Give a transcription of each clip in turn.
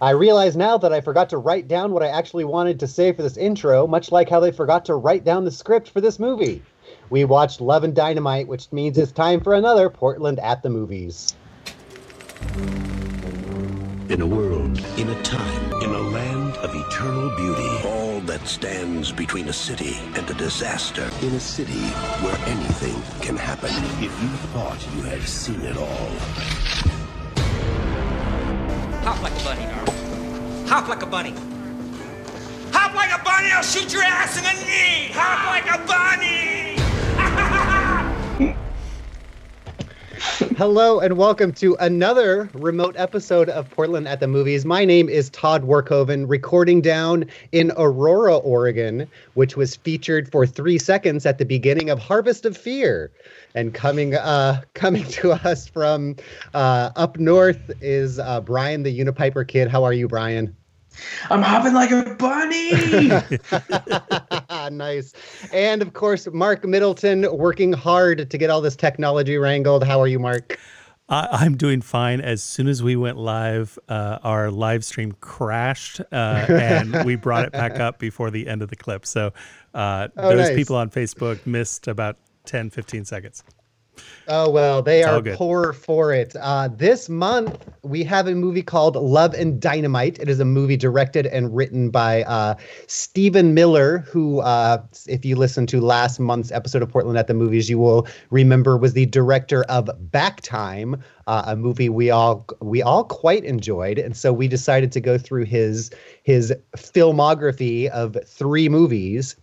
I realize now that I forgot to write down what I actually wanted to say for this intro, much like how they forgot to write down the script for this movie. We watched Love and Dynamite, which means it's time for another Portland at the Movies. In a world, In a time, in a land of eternal beauty, all that stands between a city and a disaster. in a city where anything can happen. If you thought you had seen it all, Hop like a bunny. Hop like a bunny. Hop like a bunny, I'll shoot your ass in the knee! Hop like a bunny! Hello and welcome to another remote episode of Portland at the Movies. My name is Todd Workhoven, recording down in Aurora, Oregon, which was featured for three seconds at the beginning of Harvest of Fear. And coming uh, coming to us from uh, up north is uh, Brian the Unipiper Kidd. How are you, Brian? I'm hopping like a bunny. nice. And of course, Mark Middleton working hard to get all this technology wrangled. How are you, Mark? I, I'm doing fine. As soon as we went live, uh, our live stream crashed, uh, and we brought it back up before the end of the clip. So uh, Oh, those nice. people on Facebook missed about 10, 15 seconds. Oh well, they It's are poor for it. Uh, this month we have a movie called Love and Dynamite. It is a movie directed and written by uh, Stephen Miller, who, uh, if you listen to last month's episode of Portland at the Movies, you will remember was the director of Back Time, uh, a movie we all we all quite enjoyed, and so we decided to go through his his filmography of three movies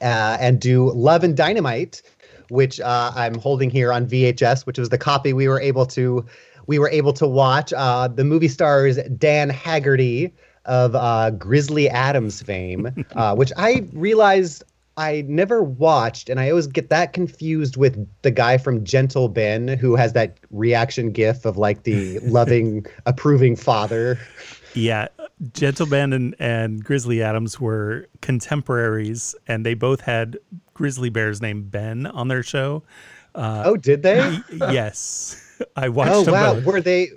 uh, and do Love and Dynamite, which uh, I'm holding here on VHS, which was the copy we were able to we were able to watch. Uh, the movie stars Dan Haggerty of uh, Grizzly Adams fame, uh, which I realized I never watched, and I always get that confused with the guy from Gentle Ben who has that reaction gif of like the loving, approving father. Yeah, Gentle Ben and, and Grizzly Adams were contemporaries, and they both had grizzly bears named Ben on their show. oh, did they? Yes, I watched Oh them wow, both. were they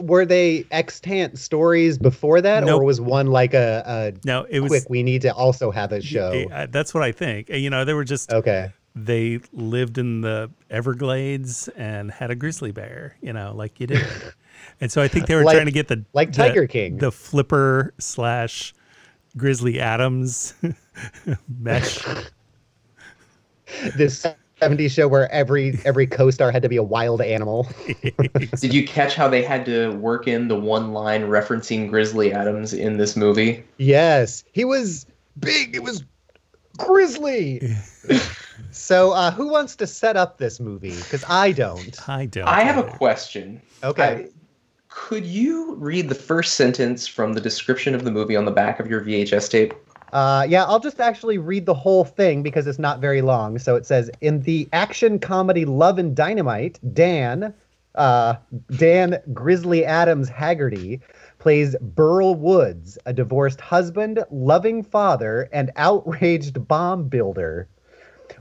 were they extant stories before that, Nope. or was one like a, a No, it was. quick? We need to also have a show. eh, that's what I think. You know, they were just Okay, they lived in the Everglades and had a grizzly bear, you know, like you did. and so I think they were Like- trying to get the like the- Tiger King. the flipper slash Grizzly Adams mesh. this '70s show where every every co-star had to be a wild animal. Did you catch how they had to work in the one line referencing Grizzly Adams in this movie? yes, he was big. It was grizzly. so, uh, who wants to set up this movie? Because I don't. I don't. I have a question. Okay. Could you read the first sentence from the description of the movie on the back of your VHS tape? Uh, yeah, I'll just actually read the whole thing because it's not very long. So it says in the action comedy Love and Dynamite, Dan, uh, Dan Grizzly Adams Haggerty plays Burl Woods, a divorced husband, loving father, and outraged bomb builder.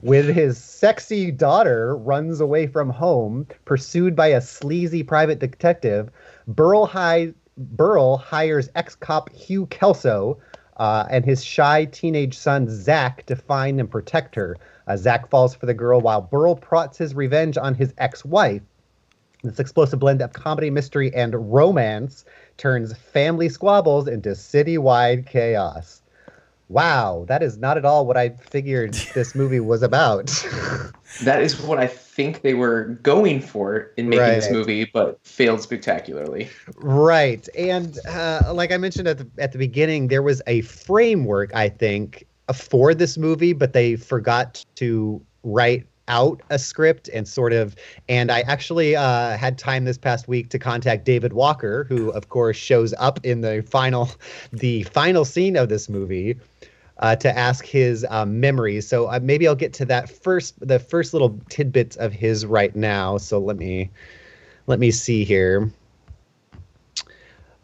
With his sexy daughter runs away from home, pursued by a sleazy private detective, Burl, hi- Burl hires ex-cop Hugh Kelso uh, and his shy teenage son Zach to find and protect her. Uh, Zach falls for the girl while Burl plots his revenge on his ex-wife. This explosive blend of comedy, mystery, and romance turns family squabbles into citywide chaos. Wow, that is not at all what I figured this movie was about. That is what I think they were going for in making this movie, but failed spectacularly. right, and uh, like I mentioned at the at the beginning, there was a framework I think for this movie, but they forgot to write out a script and sort of and i actually uh, had time this past week to contact david walker who of course shows up in the final the final scene of this movie uh, to ask his um, memories. So uh, maybe i'll get to that first the first little tidbits of his right now. So let me let me see here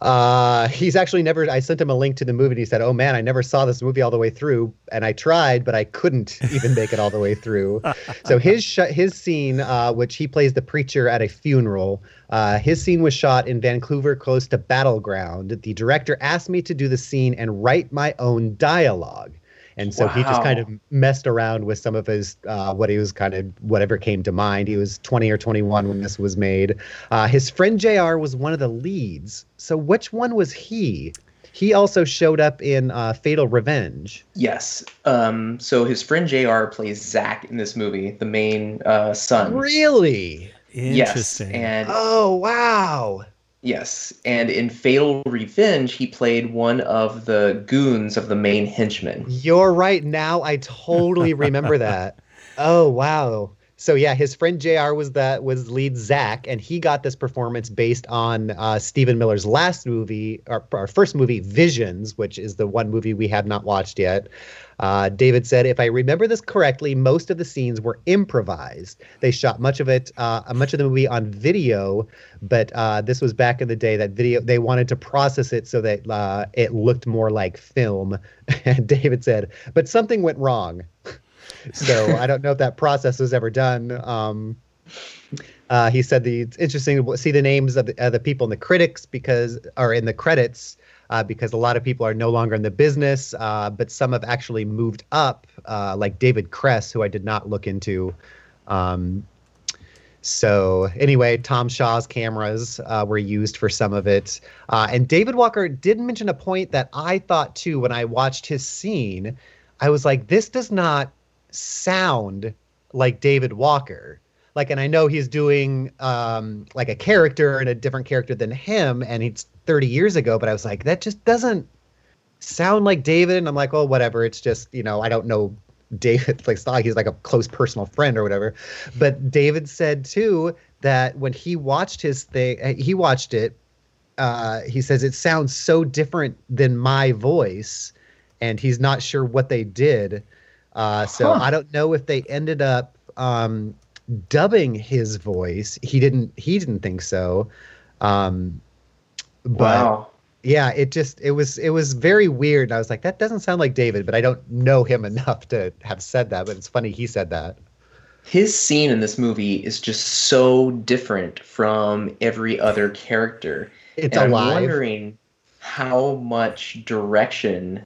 Uh, he's actually never. I sent him a link to the movie, and he said, "Oh man, I never saw this movie all the way through, and I tried, but I couldn't even make it all the way through." so his sh- his scene, uh, which he plays the preacher at a funeral, uh, his scene was shot in Vancouver, close to Battle Ground. The director asked me to do the scene and write my own dialogue. And so he just kind of messed around with some of his uh, what he was kind of whatever came to mind. He was 20 or 21 when this was made. Uh, his friend JR was one of the leads. So which one was he? He also showed up in uh, Fatal Revenge. Yes. Um, so his friend JR plays Zach in this movie, the main uh, son. Really? Yes. Interesting. And Oh wow! Yes. And in Fatal Revenge, he played one of the goons of the main henchman. You're right. Now I totally remember that. Oh wow. So yeah, his friend Jr. was that was lead Zach, and he got this performance based on uh, Stephen Miller's last movie, our, our first movie, Visions, which is the one movie we have not watched yet. Uh, David said, if I remember this correctly, most of the scenes were improvised. They shot much of it, uh, much of the movie on video, but uh, this was back in the day that video they wanted to process it so that uh, it looked more like film. David said, but something went wrong. So I don't know if that process was ever done. Um, uh, he said the it's interesting to see the names of the, the people in the critics because or in the credits uh, because a lot of people are no longer in the business, uh, but some have actually moved up, uh, like David Kress, who I did not look into. Um, so anyway, Tom Shaw's cameras uh, were used for some of it, uh, and David Walker did mention a point that I thought too when I watched his scene. I was like, this does not sound like David Walker. Like, and I know he's doing um, like a character and a different character than him, and it's 30 years ago, but I was like, that just doesn't sound like David. And I'm like, well, whatever. It's just, you know, I don't know David. Like, it's not like he's like a close personal friend or whatever. But David said too that when he watched his thing, he watched it. Uh, he says it sounds so different than my voice, and he's not sure what they did. Uh, so Huh. I don't know if they ended up um, dubbing his voice. He didn't. He didn't think so. Um, but Wow. yeah, it just it was it was very weird. And I was like, that doesn't sound like David, but I don't know him enough to have said that. But it's funny he said that. His scene in this movie is just so different from every other character. It's and I'm wondering how much direction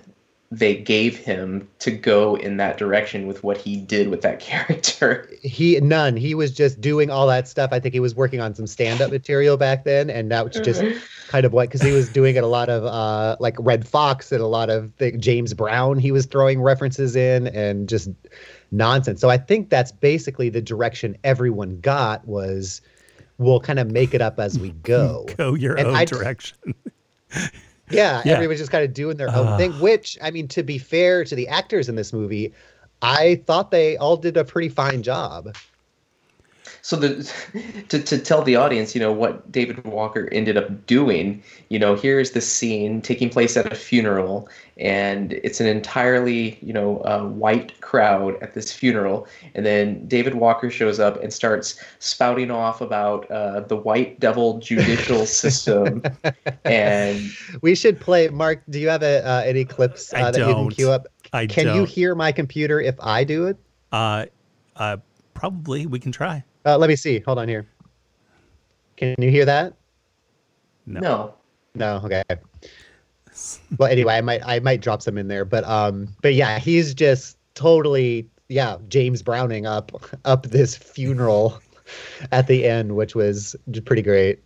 they gave him to go in that direction with what he did with that character. He none. He was just doing all that stuff. I think he was working on some stand-up material back then, and that was just kind of what because he was doing it a lot of uh like Redd Foxx and a lot of the, James Brown. He was throwing references in and just nonsense. So I think that's basically the direction everyone got was we'll kind of make it up as we go. Go your And own I- direction. Yeah, Yeah. everyone's just kind of doing their own thing. Which I mean, to be fair to the actors in this movie, I thought they all did a pretty fine job. So the to, to tell the audience, you know, what David Walker ended up doing, you know, here's the scene taking place at a funeral, and it's an entirely, you know, uh, white crowd at this funeral, and then David Walker shows up and starts spouting off about uh, the white devil judicial system, and We should play. Mark, do you have a, uh, any clips uh, I that you can don't. queue up? I Can you don't. hear my computer if I do it? Uh, uh, probably we can try. Uh, let me see. Hold on here. Can you hear that? No. no, No. Okay. Well, anyway, I might I might drop some in there, but um, but yeah, he's just totally yeah James Browning up up this funeral at the end, which was pretty great.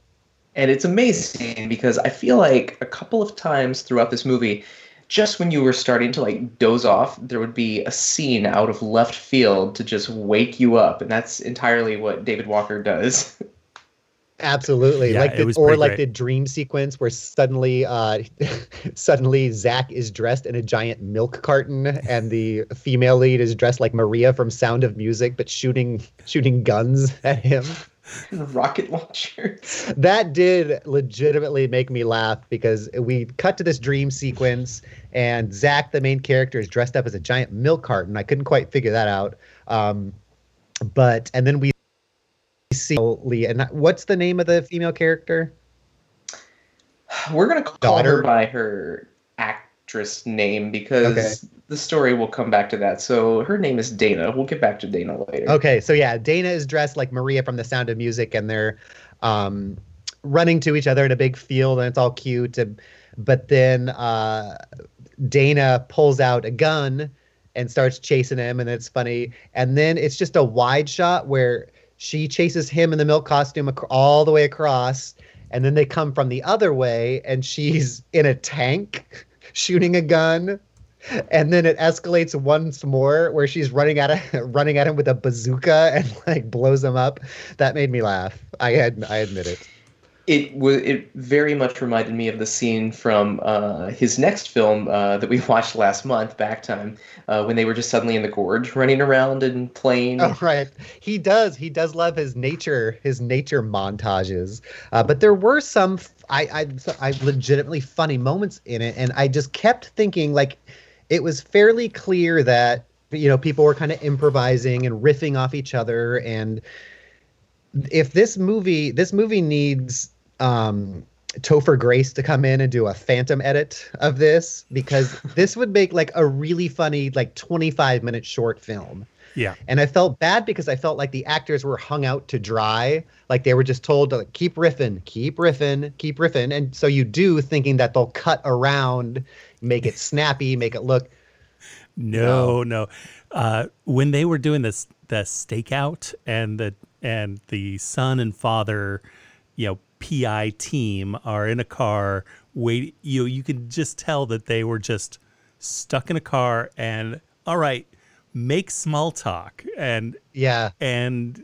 And it's amazing because I feel like a couple of times throughout this movie, just when you were starting to like doze off, there would be a scene out of left field to just wake you up. And that's entirely what David Walker does. Absolutely, Yeah, like it the, was or like great. the dream sequence where suddenly, uh, suddenly Zach is dressed in a giant milk carton, and the female lead is dressed like Maria from Sound of Music, but shooting shooting guns at him. Rocket launchers. That did legitimately make me laugh because we cut to this dream sequence, and Zach, the main character, is dressed up as a giant milk carton. I couldn't quite figure that out, um, but and then we see Lee. And what's the name of the female character? We're gonna call Daughter? her by her actress name because Okay. the story will come back to that. So her name is Dana. We'll get back to Dana later. Okay, so yeah, Dana is dressed like Maria from The Sound of Music, and they're um, running to each other in a big field, and it's all cute. And, but then uh, Dana pulls out a gun and starts chasing him, and it's funny. And then it's just a wide shot where she chases him in the milk costume ac- all the way across, and then they come from the other way, and she's in a tank shooting a gun and then it escalates once more where she's running at him, running at him with a bazooka and like blows him up. That made me laugh. I had I admit it. It. It very much reminded me of the scene from uh, his next film uh, that we watched last month, Back Time, uh, when they were just suddenly in the gorge, running around and playing. Oh right, he does. He does love his nature his nature montages. Uh, but there were some I I legitimately funny moments in it, and I just kept thinking like it was fairly clear that you know people were kind of improvising and riffing off each other and if this movie this movie needs um Topher Grace to come in and do a phantom edit of this because this would make like a really funny like 25 minute short film. Yeah. And I felt bad because I felt like the actors were hung out to dry. Like they were just told to like, keep riffing, keep riffing, keep riffing. And so you do thinking that they'll cut around, make it snappy, make it look No, no. Uh, when they were doing this, the stakeout and the and the son and father, you know, PI team are in a car. Wait, you know, you can just tell that they were just stuck in a car and all right, make small talk and yeah. and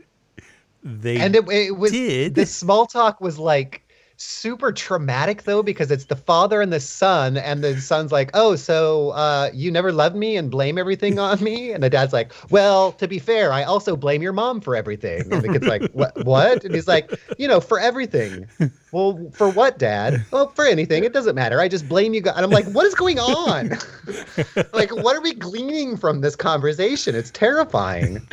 they And it, it was did. the small talk was like super traumatic though because it's the father and the son and the son's like oh so uh you never loved me and blame everything on me? And the dad's like well to be fair i also blame your mom for everything. And the kid's like what what? And he's like you know for everything. Well for what dad? Well for anything. It doesn't matter. I just blame you and i'm like what is going on? Like what are we gleaning from this conversation? It's terrifying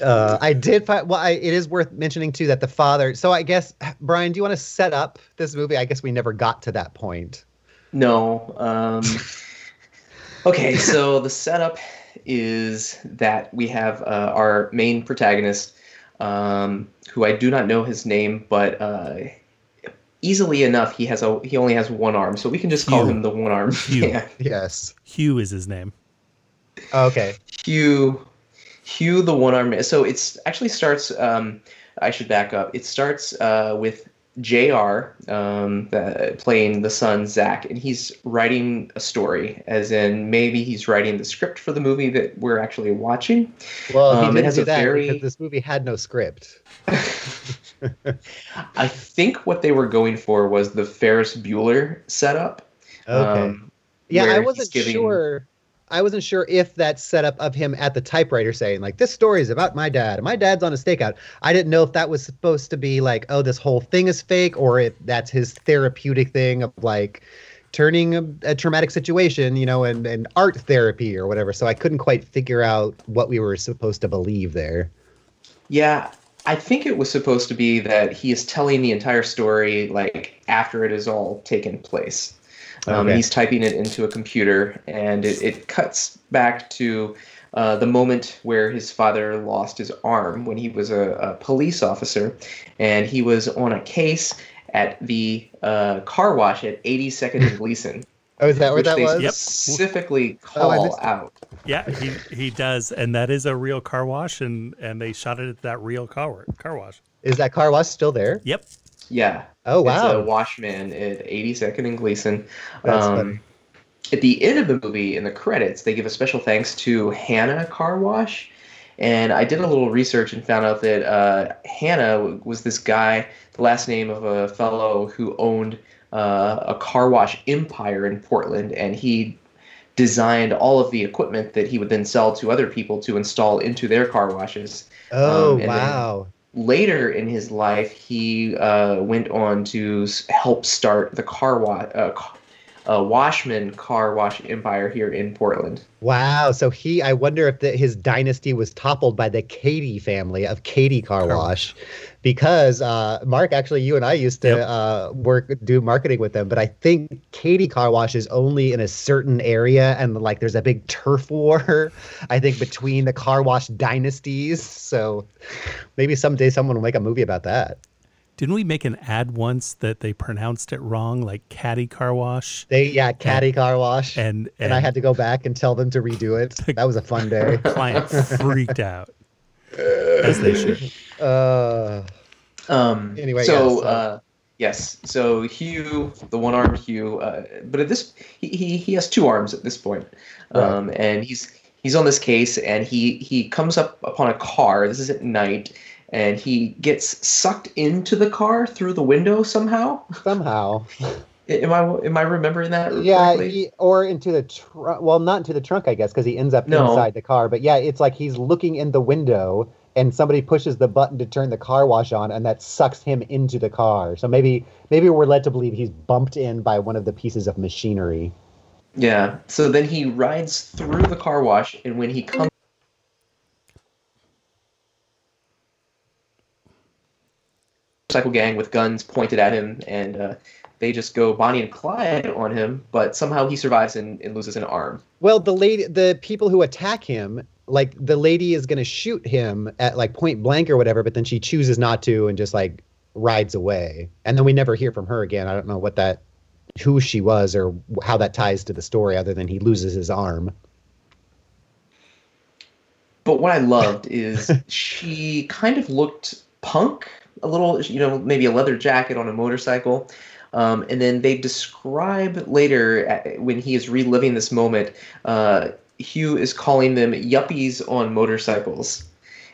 uh, I did find. Well, I, it is worth mentioning too that the father. So I guess Brian, do you want to set up this movie? I guess we never got to that point. No. Um, okay, so the setup is that we have uh, our main protagonist, um, who I do not know his name, but uh, easily enough, he has a he only has one arm, so we can just call Hugh. him the one arm. Hugh. Yeah, Yes. Hugh is his name. Okay. Hugh. Hugh, the one arm. So it's actually starts. Um, I should back up. It starts uh, with Jr. Um, the, playing the son Zach, and he's writing a story. As in, maybe he's writing the script for the movie that we're actually watching. Well, he Um, it didn't has do that very- because this movie had no script. I think what they were going for was the Ferris Bueller setup. Okay. Um, yeah, I wasn't giving- sure. I wasn't sure if that setup of him at the typewriter saying like this story is about my dad my dad's on a stakeout. I didn't know if that was supposed to be like oh this whole thing is fake or if that's his therapeutic thing of like turning a, a traumatic situation, you know, and, and art therapy or whatever. So I couldn't quite figure out what we were supposed to believe there. Yeah, I think it was supposed to be that he is telling the entire story like after it has all taken place. Um, Okay. He's typing it into a computer, and it, it cuts back to uh, the moment where his father lost his arm when he was a, a police officer, and he was on a case at the uh, car wash at 82nd and Gleason, Oh, is that what which that they was? Yep. specifically Oh, I call missed it. out. Yeah, he, he does, and that is a real car wash, and and they shot it at that real car car wash. Is that car wash still there? Yep. Yeah. Oh wow. a Washman at 82nd and Gleason. That's Um, funny. At the end of the movie, in the credits, they give a special thanks to Hanna Car Wash. And I did a little research and found out that uh, Hanna w- was this guy, the last name of a fellow who owned uh, a car wash empire in Portland. And he designed all of the equipment that he would then sell to other people to install into their car washes. Oh um, and then- wow. Later in his life, he uh, went on to help start the car wash. Uh, uh, Washman car wash empire here in Portland. Wow. So he, I wonder if the, his dynasty was toppled by the Katie family of Katie Car Wash, because uh, Mark, actually, you and I used to Yep. uh, work do marketing with them, but I think Katie Car Wash is only in a certain area, and like there's a big turf war, I think, between the car wash dynasties. So maybe someday someone will make a movie about that. Didn't we make an ad once that they pronounced it wrong, like caddy car wash? They yeah, Caddy Car Wash, And and I had to go back and tell them to redo it. That was a fun day. client freaked out, as they should. Uh, Um, Anyway, so yes, uh, uh, yes, so Hugh, the one-armed Hugh, uh, but at this he, he he has two arms at this point, um, and he's he's on this case, and he he comes up upon a car. This is at night, and he gets sucked into the car through the window somehow. somehow. Am I am I remembering that? Yeah, he, or into the trunk. Well, not into the trunk, I guess, because he ends up No. inside the car. But yeah, it's like he's looking in the window, and somebody pushes the button to turn the car wash on, and that sucks him into the car. So maybe maybe we're led to believe he's bumped in by one of the pieces of machinery. Yeah. So then he rides through the car wash, and when he comes, motorcycle gang with guns pointed at him, and uh, they just go Bonnie and Clyde on him. But somehow he survives and, and loses an arm. Well, the lady, the people who attack him, like the lady is going to shoot him at like point blank or whatever, but then she chooses not to and just like rides away. And then we never hear from her again. I don't know what that, who she was or how that ties to the story, other than he loses his arm. But what I loved is she kind of looked punk a little, you know, maybe a leather jacket on a motorcycle. Um, and then they describe later uh, when he is reliving this moment, uh, Hugh is calling them yuppies on motorcycles.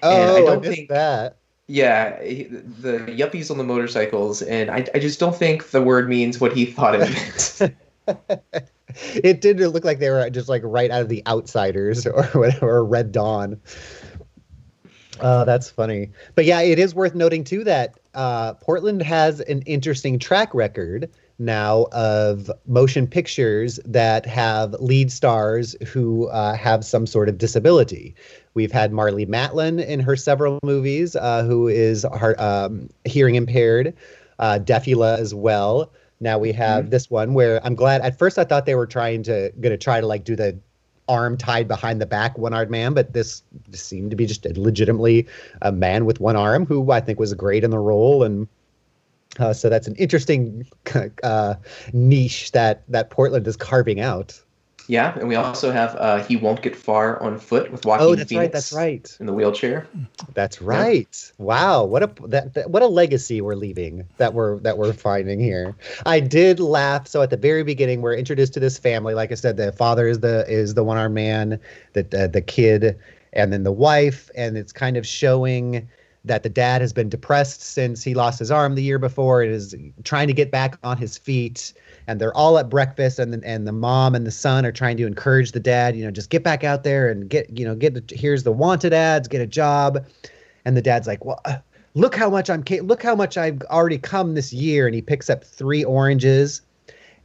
Oh, And I I, don't missed think- that. Yeah, the yuppies on the motorcycles, and I, I just don't think the word means what he thought it meant. It did look like they were just like right out of the Outsiders or whatever, or Red Dawn. Uh, that's funny. But yeah, it is worth noting too that uh, Portland has an interesting track record now of motion pictures that have lead stars who uh, have some sort of disability. We've had Marlee Matlin in her several movies, uh, who is heart, um, hearing impaired, uh, Defula as well. Now we have this one where I'm glad. At first, I thought they were trying to gonna try to like do the arm tied behind the back one-armed man, but this seemed to be just legitimately a man with one arm who I think was great in the role, and uh, so that's an interesting uh, niche that that Portland is carving out. Yeah, and we also have uh, He Won't Get Far on Foot with Joaquin Oh, that's Phoenix right. That's right. in the wheelchair. That's right. Wow, what a that, that what a legacy we're leaving that we're that we're finding here. I did laugh. So at the very beginning, we're introduced to this family. Like I said, the father is the is the one armed man, the uh, the kid, and then the wife, and it's kind of showing that the dad has been depressed since he lost his arm the year before and is trying to get back on his feet and they're all at breakfast and the, and the mom and the son are trying to encourage the dad you know just get back out there and get you know get here's the wanted ads get a job. And the dad's like well uh, look how much i'm look how much i've already come this year. And he picks up three oranges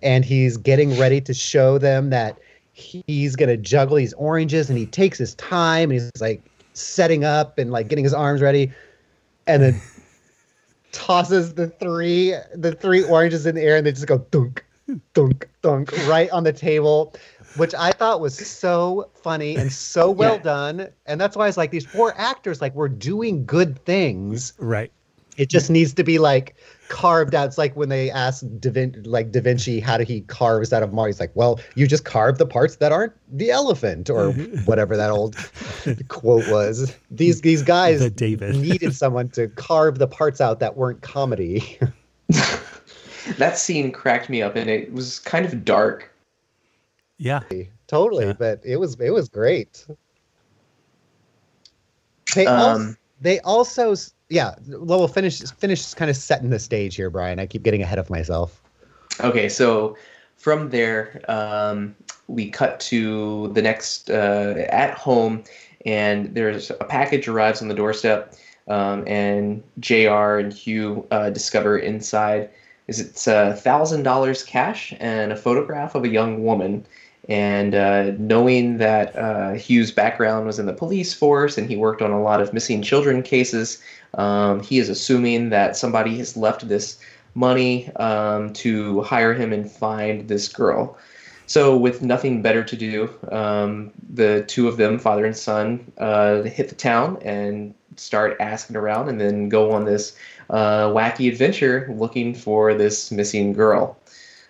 and he's getting ready to show them that he's going to juggle these oranges and he takes his time and he's like setting up and like getting his arms ready and then tosses the three the three oranges in the air and they just go dunk dunk dunk right on the table which i thought was so funny and so well Yeah. done and that's why it's like these poor actors like we're doing good things Right. it just needs to be like carved out. It's like when they ask Da Vin- like Da Vinci how did he carves out of Mars. He's like, well, you just carve the parts that aren't the elephant or mm-hmm. whatever that old quote was. These these guys The needed someone to carve the parts out that weren't comedy. That scene cracked me up, and it was kind of dark. Yeah. totally, Yeah. but it was it was great. They also, Um, they also yeah. Well, we'll finish finish kind of setting the stage here, Brian. I keep getting ahead of myself. Okay, so from there, um, we cut to the next uh, at home, and there's a package arrives on the doorstep, um, and Jr. and Hugh uh, discover inside is it's a thousand dollars cash and a photograph of a young woman. And uh, knowing that uh, Hugh's background was in the police force and he worked on a lot of missing children cases, um, he is assuming that somebody has left this money um, to hire him and find this girl. So, with nothing better to do, um, the two of them, father and son, uh, hit the town and start asking around and then go on this uh, wacky adventure looking for this missing girl.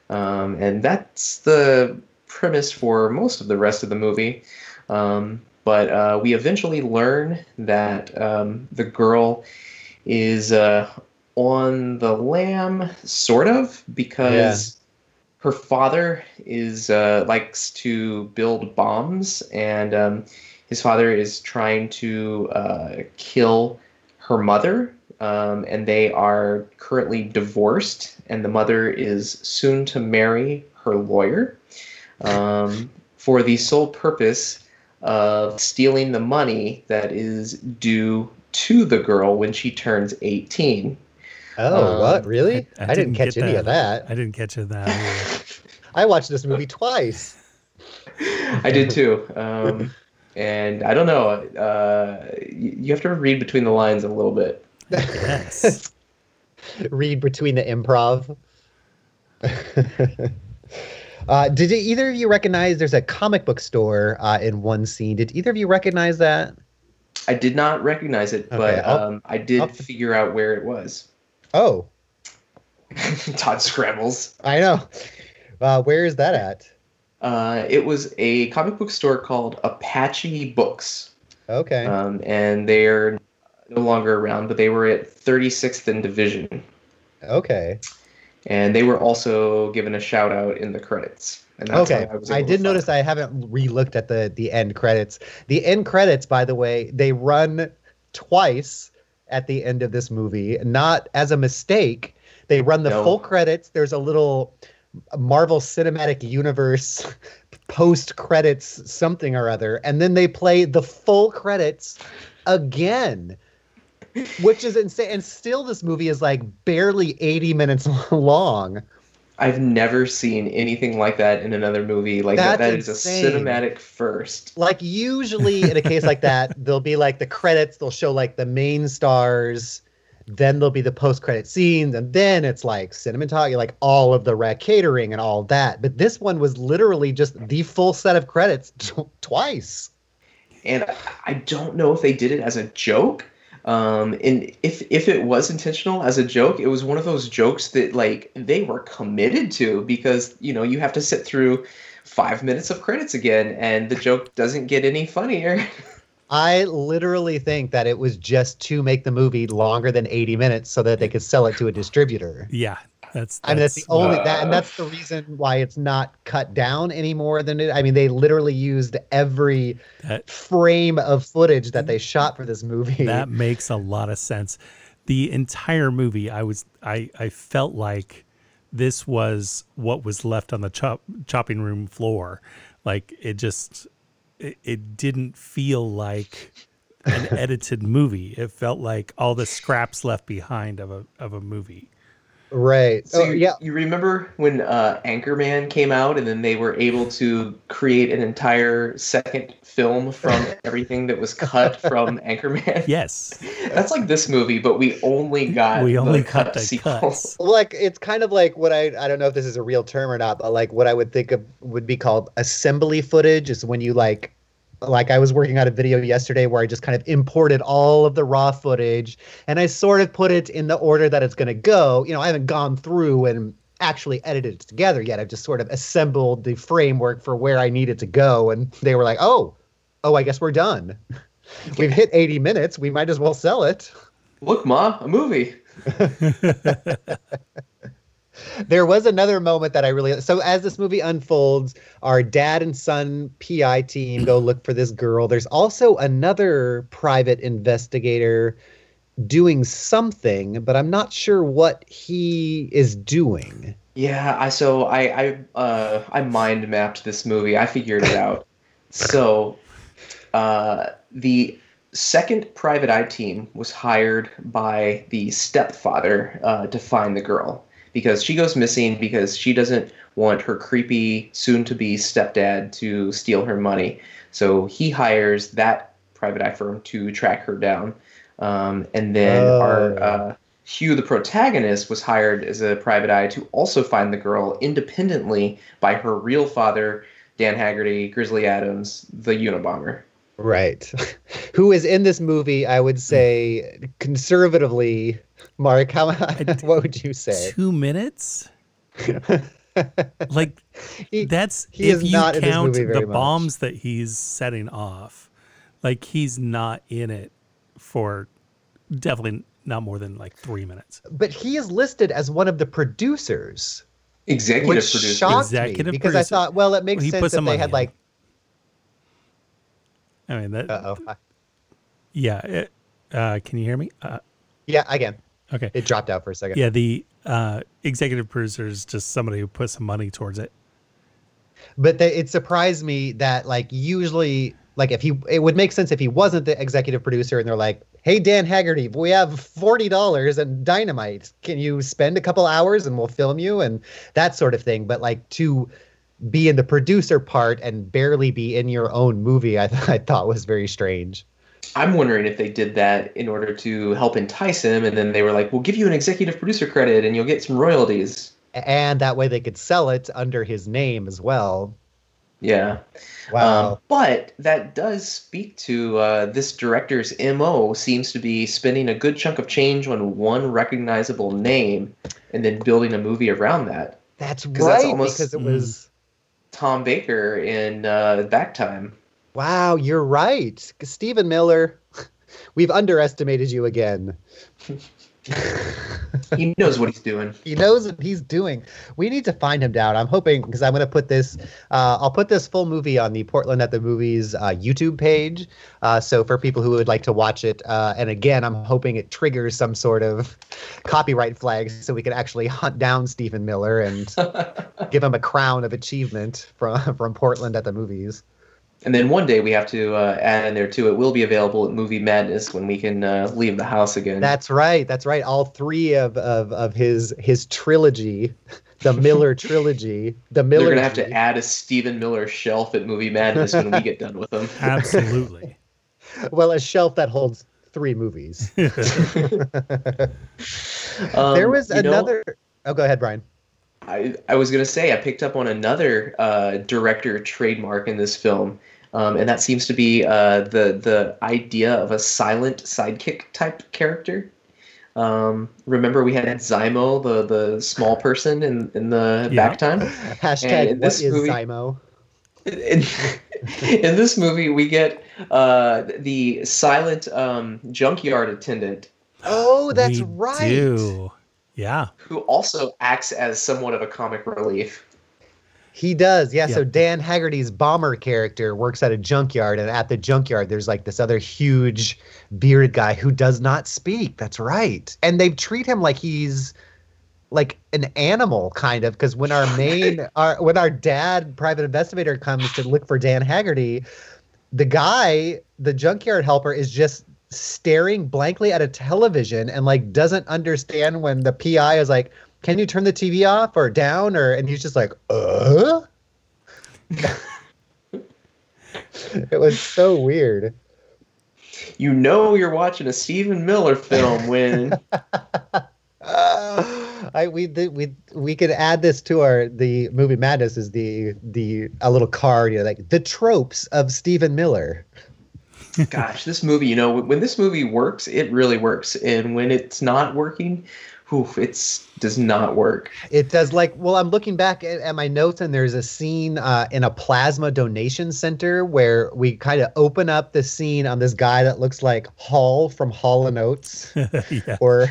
Um, and that's the premise for most of the rest of the movie. Um, but uh, we eventually learn that um, the girl is uh, on the lam, sort of, because her father is uh, likes to build bombs, and um, his father is trying to uh, kill her mother, um, and they are currently divorced, and the mother is soon to marry her lawyer um, for the sole purpose of stealing the money that is due to the girl when she turns 18. Oh, Um, what? Really? I- I, I didn't didn't catch any that. of that. I didn't catch it that. I watched this movie twice. I did too. Um, and I don't know. Uh, you, you have to read between the lines a little bit. Yes. Read between the improv. uh, did either of you recognize there's a comic book store uh, in one scene? Did either of you recognize that? I did not recognize it, Okay, but I'll- um, I did I'll- figure out where it was. Oh, Todd scrambles. I know. Uh, where is that at? Uh, it was a comic book store called Apache Books, Okay. um, and they're no longer around, but they were at 36th in Division, okay. and they were also given a shout out in the credits. And that's Okay. was I, did notice. I haven't re-looked at the the end credits. The end credits, by the way, they run twice at the end of this movie, not as a mistake. They run the No. full credits. There's a little Marvel Cinematic Universe post credits something or other, and then they play the full credits again. Which is insane. And still this movie is like barely 80 minutes long. I've never seen anything like that in another movie. Like that, That's that is a cinematic first. like usually in a case like that there'll be like the credits they'll show like the main stars then there'll be the post-credit scenes and then it's like cinematography like all of the rack catering and all that but this one was literally just the full set of credits t- twice and I don't know if they did it as a joke. Um, and if if it was intentional as a joke, it was one of those jokes that like they were committed to because you know you have to sit through five minutes of credits again, and the joke doesn't get any funnier. i literally think that it was just to make the movie longer than 80 minutes so that they could sell it to a distributor Yeah. That's, I mean, that's the only that, and that's the reason why it's not cut down any more than it. I mean, they literally used every That- frame of footage that they mm-hmm. shot for this movie. that makes a lot of sense. The entire movie, I was, I, I felt like this was what was left on the chop, chopping room floor. Like it just, it, it didn't feel like an edited movie. It felt like all the scraps left behind of a of a movie. Right. So oh, you, yeah. you remember when uh, Anchorman came out, and then they were able to create an entire second film from everything that was cut from Anchorman. Yes, That's like this movie, but we only got we only the cut cut the sequel. cuts. Like it's kind of like what I I don't know if this is a real term or not, but like what I would think of would be called assembly footage is when you like like I was working on a video yesterday where I just kind of imported all of the raw footage and I sort of put it in the order that it's going to go. You know, I haven't gone through and actually edited it together yet. I've just sort of assembled the framework for where I need it to go and they were like, "Oh, oh, I guess we're done. We've hit 80 minutes. We might as well sell it." Look, Ma, a movie. there was another moment that I really so as this movie unfolds, our dad and son PI team go look for this girl. There's also another private investigator doing something, but I'm not sure what he is doing. Yeah, I so I I uh I mind mapped this movie. I figured it out. so uh the second private eye team was hired by the stepfather uh, to find the girl because she goes missing because she doesn't want her creepy soon to be stepdad to steal her money. So he hires that private eye firm to track her down. Um, and then Oh. our uh, Hugh, the protagonist, was hired as a private eye to also find the girl independently by her real father, Dan Haggerty, Grizzly Adams, the Unabomber. Right. Who is in this movie, I would say conservatively, Mark, how what would you say? Two minutes? like He- that's he if is you not count movie very the much. bombs that he's setting off. Like he's not in it for definitely not more than like three minutes. but he is listed as one of the producers, Executive which producer. shocked Executive me because I thought, well, it makes He put sense that they had in. like, I mean that. uh oh, Yeah. It, uh, can you hear me? Uh, yeah, again, okay. it dropped out for a second. Yeah. The uh, executive producer is just somebody who put some money towards it. but they, it surprised me that like usually like if he it would make sense if he wasn't the executive producer and they're like hey dan haggerty we have $40 and dynamite can you spend a couple hours and we'll film you and that sort of thing but like to be in the producer part and barely be in your own movie i, th- I thought was very strange I'm wondering if they did that in order to help entice him, and then they were like, "We'll give you an executive producer credit, and you'll get some royalties." and that way they could sell it under his name as well Yeah. wow Um, but that does speak to uh, this director's MO seems to be spending a good chunk of change on one recognizable name and then building a movie around that. that's 'cause right that's almost- because it Mm. was Tom Baker in uh, Back Time. Wow, you're right. Stephen Miller, we've underestimated you again. He knows what he's doing. He knows what he's doing. We need to find him down. I'm hoping because I'm going to put this. Uh, I'll put this full movie on the Portland at the Movies uh, YouTube page. Uh, so for people who would like to watch it, uh, and again, I'm hoping it triggers some sort of copyright flags so we can actually hunt down Stephen Miller and give him a crown of achievement from from Portland at the Movies. And then one day we have to uh, add in there too. It will be available at Movie Madness when we can uh, leave the house again. That's right. That's right. All three of of, of his his trilogy, the Miller trilogy, the Miller. They're gonna have to add a Stephen Miller shelf at Movie Madness when we get done with them. Absolutely. well, a shelf that holds three movies. Um, there was you know, another. oh, go ahead, Brian. I, I was gonna say I picked up on another uh, director trademark in this film, um, and that seems to be uh, the the idea of a silent sidekick type character. Um, remember we had Zymo, the the small person in in the Yeah. back time. Hashtag And in this is movie- Zymo? in, in this movie, we get uh, the silent um, junkyard attendant Oh, that's We right. Do. Yeah. who also acts as somewhat of a comic relief. He does. Yeah, So Dan Haggerty's bomber character works at a junkyard, and at the junkyard, there's like this other huge bearded guy who does not speak. That's right. And they treat him like he's like an animal, kind of, because when our main, our when our dad, private investigator, comes to look for Dan Haggerty, the guy, the junkyard helper, is just staring blankly at a television and like doesn't understand when the PI is like, "Can you turn the TV off or down?" or and he's just like, "Uh." it was so weird. You know you're watching a Stephen Miller film when Uh, I we we we could add this to our the movie madness is the the a little card you know like the tropes of Stephen Miller. Gosh, this movie, you know, when this movie works, it really works, and when it's not working, oof, it's does not work. It does like well, I'm looking back at, at my notes and there's a scene uh, in a plasma donation center where we kind of open up the scene on this guy that looks like Hall from Hall and Oates. yeah. or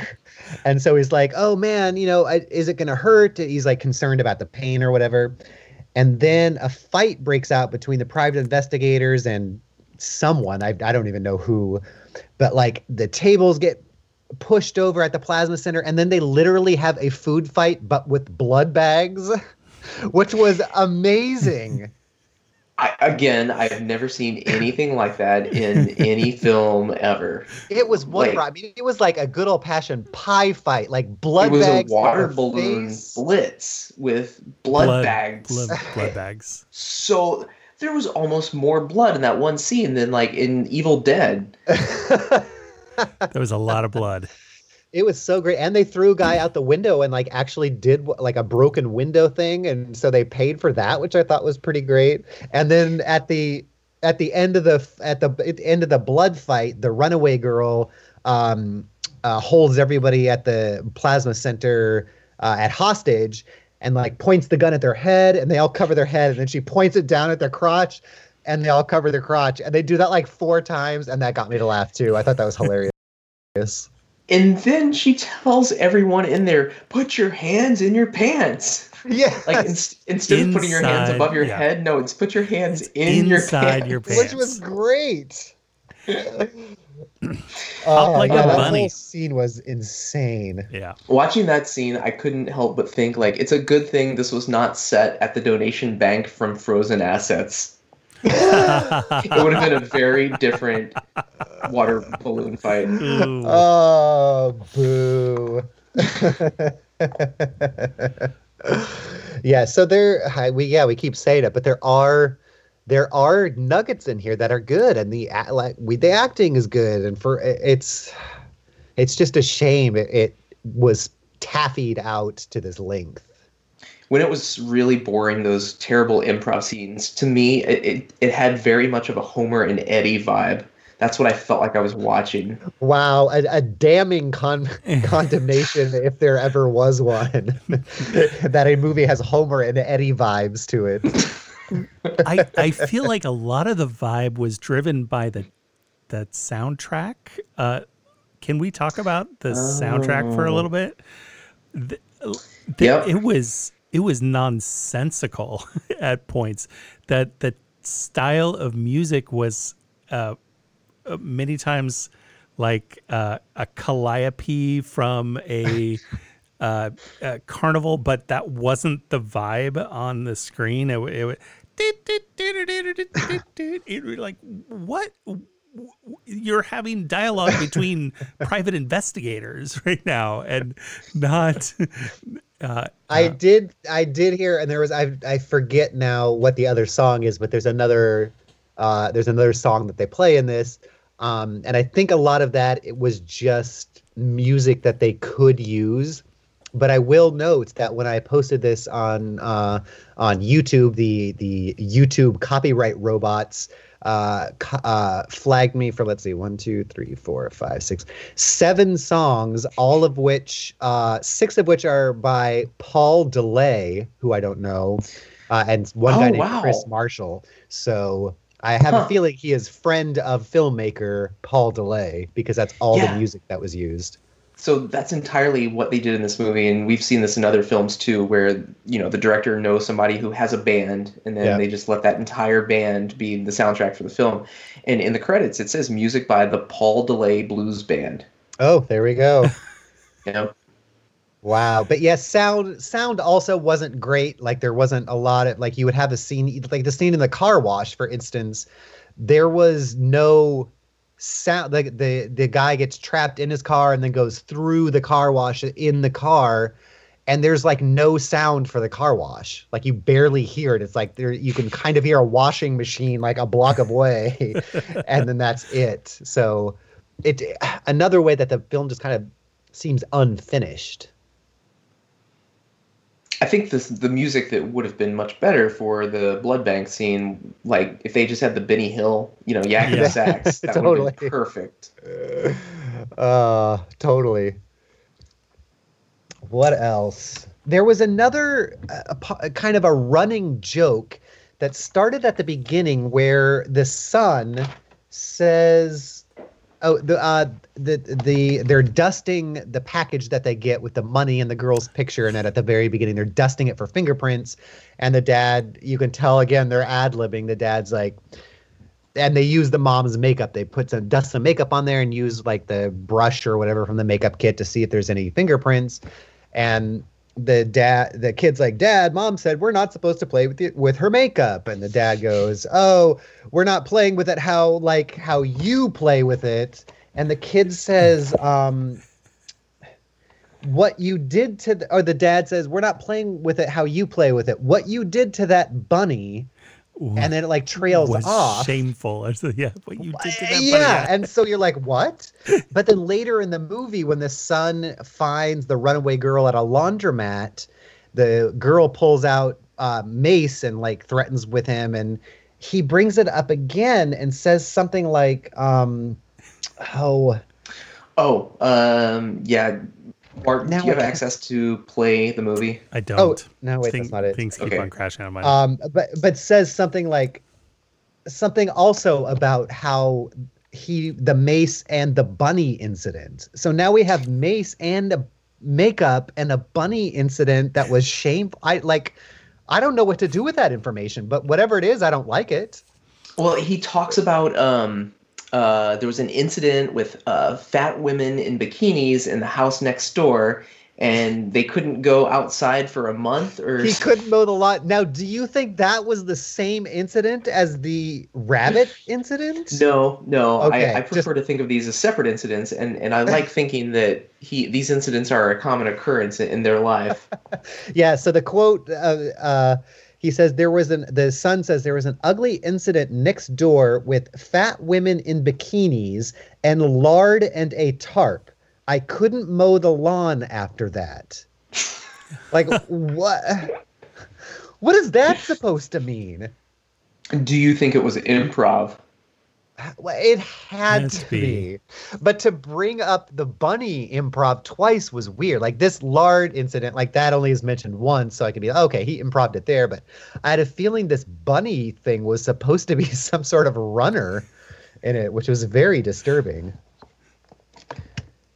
and so he's like oh man you know I- is it gonna hurt he's like concerned about the pain or whatever and then a fight breaks out between the private investigators and someone I, I don't even know who but like the tables get pushed over at the plasma center and then they literally have a food fight but with blood bags which was amazing I, again, I've never seen anything like that in any film ever. It was wonderful. Like- I mean, it was like a good old fashioned pie fight, like blood it was bags in water her balloon face. blitz with blood, bags. blood, blood bags. So there was almost more blood in that one scene than like in Evil Dead. There was a lot of blood. It was so great, and they threw a guy out the window and like actually did like a broken window thing, and so they paid for that, which I thought was pretty great. And then at the at the end of the at the, at the end of the blood fight, the runaway girl um, uh, holds everybody at the plasma center uh, at hostage, and like points the gun at their head, and they all cover their head, and then she points it down at their crotch, and they all cover their crotch, and they do that like four times, and that got me to laugh too. I thought that was hilarious. And then she tells everyone in there, "Put your hands in your pants." Yeah, Like ins- instead of putting your hands above your yeah. head, no, it's put your hands in your inside pants. your which was great. Hop oh, like yeah, a uh, that whole scene was insane. Yeah. Watching that scene, I couldn't help but think like it's a good thing this was not set at the donation bank from Frozen Assets. It would have been a very different water balloon fight. Ooh. Oh, boo. yeah, so there hi- we yeah, we keep saying it, but there are there are nuggets in here that are good and the like we the acting is good and for it's it's just a shame it, it was taffied out to this length. when it was really boring, those terrible improv scenes, to me, it, it, it had very much of a Homer and Eddie vibe. That's what I felt like I was watching. Wow, a, a damning con- condemnation if there ever was one. that a movie has Homer and Eddie vibes to it. I, I feel like a lot of the vibe was driven by the the soundtrack. Uh, can we talk about the soundtrack for a little bit? The, the- Yep. It was it was nonsensical at points. That the style of music was uh, uh, many times like uh, a calliope from a, uh, a carnival, but that wasn't the vibe on the screen. It, it, was like what you're having dialogue between private investigators right now and not uh, I did I did hear and there was I I forget now what the other song is, but there's another uh there's another song that they play in this. Um and I think a lot of that it was just music that they could use. But I will note that when I posted this on uh, on YouTube, the the YouTube copyright robots uh, co- uh, flagged me for let's see, one, two, three, four, five, six, seven songs, all of which, uh, six of which are by Paul DeLay, who I don't know, uh, and one Oh, guy named wow. Chris Marshall. So I have a feeling he is friend of filmmaker Paul DeLay because that's all Yeah. the music that was used. So that's entirely what they did in this movie, and we've seen this in other films too, where you know the director knows somebody who has a band, and then Yeah. they just let that entire band be the soundtrack for the film. And in the credits, it says music by the Paul DeLay Blues Band. Oh, there we go. You know, Wow, but yes, sound sound also wasn't great. Like there wasn't a lot of like you would have a scene like the scene in the car wash, for instance. There was no sound. Like the the guy gets trapped in his car and then goes through the car wash in the car, and there's like no sound for the car wash. Like you barely hear it. It's like there you can kind of hear a washing machine like a block away, and then that's it. So it another way that the film just kind of seems unfinished. I think this the music that would have been much better for the blood bank scene, like if they just had the Benny Hill, you know, yakking Yeah. sax, that would have been perfect. Uh, totally. What else? There was another uh, a a kind of a running joke that started at the beginning where the son says, "Oh, the uh, the the they're dusting the package that they get with the money and the girl's picture in it at the very beginning. They're dusting it for fingerprints, and the dad, you can tell again, they're ad libbing. The dad's like." and they use the mom's makeup. They put some dust some makeup on there and use like the brush or whatever from the makeup kit to see if there's any fingerprints. And the dad the kid's like dad mom said we're not supposed to play with the, with her makeup. And the dad goes oh we're not playing with it how like how you play with it. And the kid says um what you did to the, or the dad says we're not playing with it how you play with it. What you did to that bunny and then it like trails was off shameful. Or so, yeah, what you did to that bunny. yeah, and so you're like, what? But then later in the movie, when the son finds the runaway girl at a laundromat, the girl pulls out uh, mace and like threatens with him, and he brings it up again and says something like, um, "Oh, Oh, um, yeah. Mark, Now do you have I- access to play the movie? I don't. Oh, no, wait, Thing- that's not it. Things keep Okay. on crashing on my. um, but but says something like something also about how." He the mace and the bunny incident. So now we have mace and a makeup and a bunny incident that was shameful. I like I don't know what to do with that information, but whatever it is, I don't like it. Well, he talks about um, uh, there was an incident with uh, fat women in bikinis in the house next door, and they couldn't go outside for a month. Or He couldn't mow the lawn. Now, do you think that was the same incident as the rabbit incident? no, no. Okay, I, I just- prefer to think of these as separate incidents, and, and I like thinking that he these incidents are a common occurrence in, in their life. Yeah. So the quote, uh, uh, he says there was an. The son says there was an ugly incident next door with fat women in bikinis and lard and a tarp. I couldn't mow the lawn after that. Like what? What is that supposed to mean? Do you think it was improv? Well, it had to be. be. But to bring up the bunny improv twice was weird. Like this lard incident, like that only is mentioned once, so I could be like, okay, he improved it there. But I had a feeling this bunny thing was supposed to be some sort of runner in it, which was very disturbing.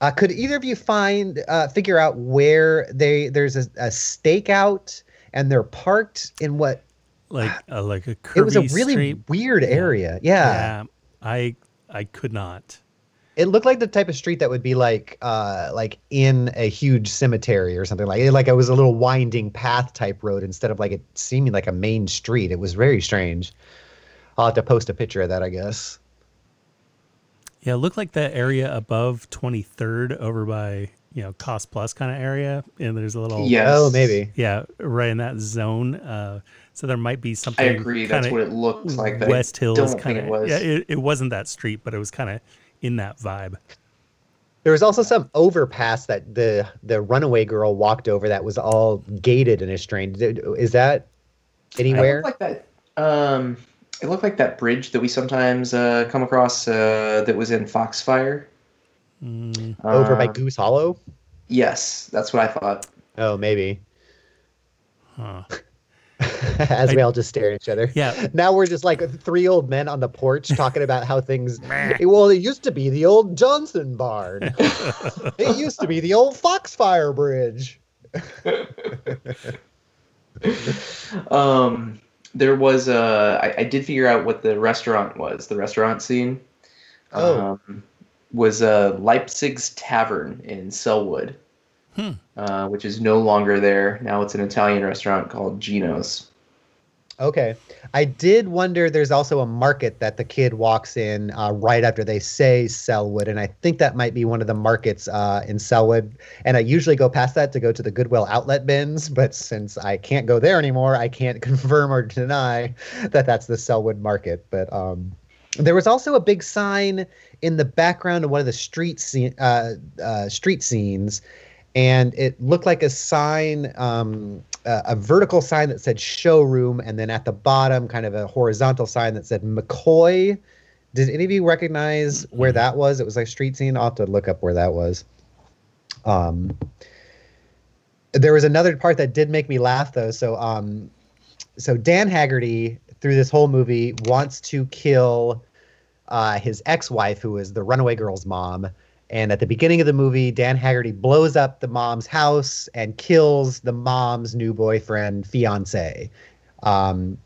Uh, could either of you find uh, figure out where they there's a, a stakeout and they're parked in what like uh, like a curvy it was a really weird area. Yeah. Yeah, I I could not. It looked like the type of street that would be like uh like in a huge cemetery or something like like it was a little winding path type road instead of like it seeming like a main street. It was very strange. I'll have to post a picture of that, I guess. Yeah, it looked like that area above 23rd over by, you know, Cost Plus kind of area. And there's a little, Yes. Oh, maybe. yeah, right in that zone. Uh, so there might be something. I agree. That's what it looks like. West I Hills kind of. it was. Yeah, it, it wasn't that street, but it was kind of in that vibe. There was also some overpass that the the runaway girl walked over that was all gated and strange. Is that It anywhere? looked like that. Um, it looked like that bridge that we sometimes uh, come across uh, that was in Foxfire. over by Um, Goose Hollow? Yes, that's what I thought. Oh, maybe. Huh. As we all just stare at each other. Yeah. Now we're just like three old men on the porch talking about how things. well, it used to be the old Johnson barn. it used to be the old Foxfire Bridge. Um, there was uh, I, I did figure out what the restaurant was. The restaurant scene. Oh. Um, was a Leipzig's Tavern in Sellwood, uh, which is no longer there. Now it's an Italian restaurant called Gino's. Okay. I did wonder there's also a market that the kid walks in uh, right after they say Sellwood. And I think that might be one of the markets uh, in Sellwood. And I usually go past that to go to the Goodwill outlet bins. But since I can't go there anymore, I can't confirm or deny that that's the Sellwood market. But um, there was also a big sign in the background of one of the street scene, uh, uh, street scenes, and it looked like a sign, um, a, a vertical sign that said showroom, and then at the bottom, kind of a horizontal sign that said McCoy. Did any of you recognize where that was? It was like street scene. I'll have to look up where that was. Um, there was another part that did make me laugh though. So, um, so Dan Haggerty through this whole movie wants to kill uh, his ex-wife, who is the runaway girl's mom. And at the beginning of the movie, Dan Haggerty blows up the mom's house and kills the mom's new boyfriend, fiance. Um,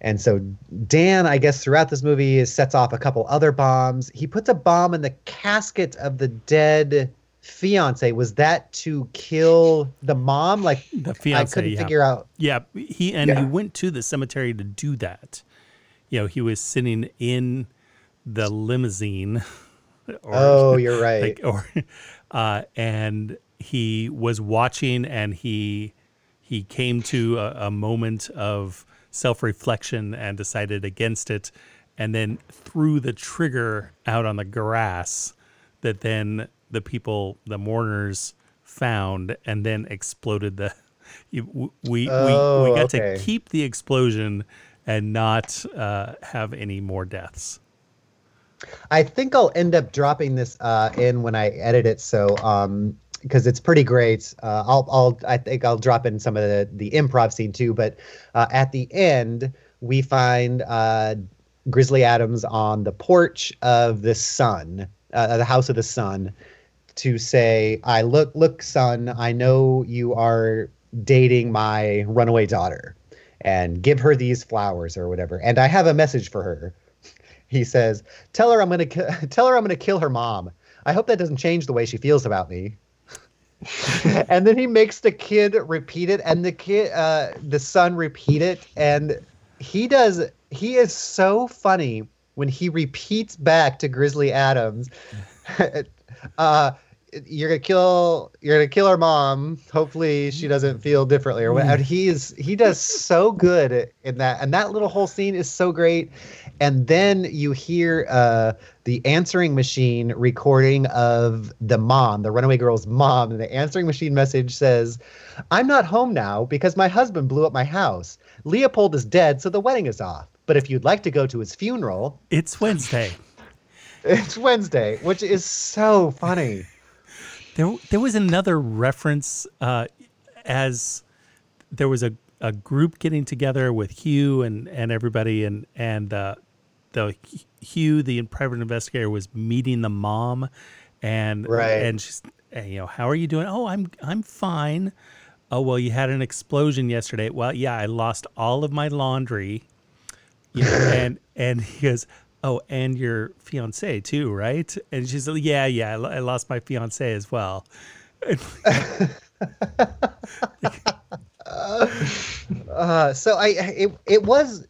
and so Dan, I guess, throughout this movie, sets off a couple other bombs. He puts a bomb in the casket of the dead fiance was that to kill the mom? Like The I fiance, couldn't yeah. figure out. Yeah, he and he went to the cemetery to do that. You know, he was sitting in the limousine. Or, Oh, you're right. Like, or, uh, and he was watching, and he he came to a, a moment of self reflection and decided against it, and then threw the trigger out on the grass. That then the people, the mourners, found, and then exploded the. We we, Oh, we got okay. to keep the explosion and not uh, have any more deaths. I think I'll end up dropping this uh, in when I edit it. So, um, because it's pretty great. Uh, I'll, I'll, I think I'll drop in some of the the improv scene too. But uh, at the end, we find uh, Grizzly Adams on the porch of the sun, uh, the house of the sun, to say, "I look, look, son. I know you are dating my runaway daughter, and give her these flowers or whatever. And I have a message for her." He says, "Tell her I'm gonna ki- tell her I'm gonna kill her mom. I hope that doesn't change the way she feels about me." and then he makes the kid repeat it, and the kid, uh, the son, repeat it, and he does. He is so funny when he repeats back to Grizzly Adams. uh, you're gonna kill you're gonna kill her mom. Hopefully she doesn't feel differently or whatever he is he does so good in that and that little whole scene is so great. And then you hear uh the answering machine recording of the mom the runaway girl's mom. And the answering machine message says i'm not home now because my husband blew up my house. Leopold is dead so the wedding is off. But if you'd like to go to his funeral It's Wednesday. it's wednesday which is so funny There, there was another reference uh, as there was a, a group getting together with Hugh and, and everybody, and and uh, the Hugh, the private investigator, was meeting the mom, and Right. and she's and, you know how are you doing? Oh, I'm I'm fine. Oh well, you had an explosion yesterday. Well, yeah, I lost all of my laundry. You know, and and he goes, "Oh, and your fiance too, right?" And she's like, "Yeah, yeah, I lost my fiance as well." Uh, so I it it was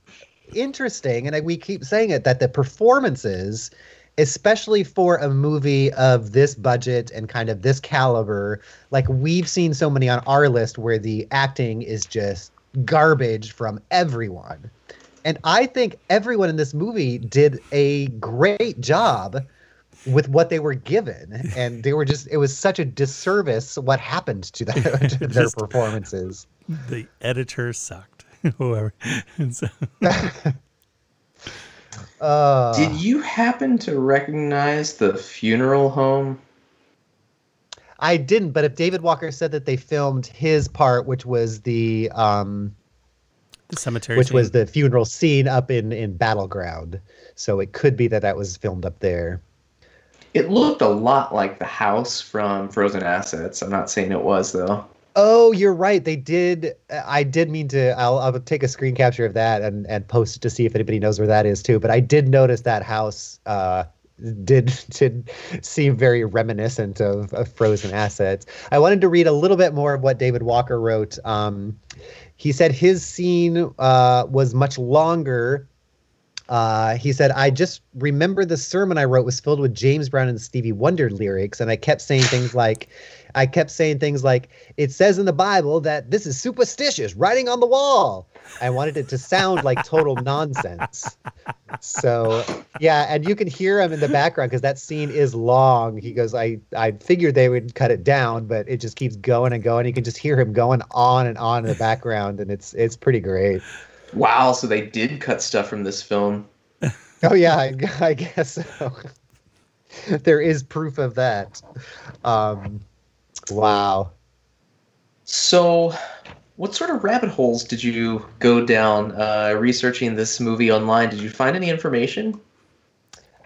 interesting, and I, we keep saying it that the performances, especially for a movie of this budget and kind of this caliber, like we've seen so many on our list where the acting is just garbage from everyone. And I think everyone in this movie did a great job with what they were given. And they were just, it was such a disservice what happened to, that, to their Just- performances. The editor sucked. Whoever. So, Uh, Did you happen to recognize the funeral home? I didn't, but if David Walker said that they filmed his part, which was the um, the cemetery. which was the funeral scene up in in Battle Ground, so it could be that that was filmed up there. It looked a lot like the house from Frozen Assets. I'm not saying it was though. Oh, you're right. They did. I did mean to. I'll, I'll take a screen capture of that and and post it to see if anybody knows where that is too. But I did notice that house. Uh, did did seem very reminiscent of, of Frozen assets. I wanted to read a little bit more of what David Walker wrote. Um, he said his scene uh, was much longer. Uh, he said, I just remember the sermon I wrote was filled with James Brown and Stevie Wonder lyrics, and I kept saying things like, I kept saying things like, it says in the Bible that this is superstitious, writing on the wall. I wanted it to sound like total nonsense. So, yeah, and you can hear him in the background because that scene is long. He goes, I, I figured they would cut it down, but it just keeps going and going. You can just hear him going on and on in the background, and it's it's pretty great. Wow, so they did cut stuff from this film. Oh yeah, I, I guess so. there is proof of that. Um, wow. So, what sort of rabbit holes did you go down uh, researching this movie online? Did you find any information?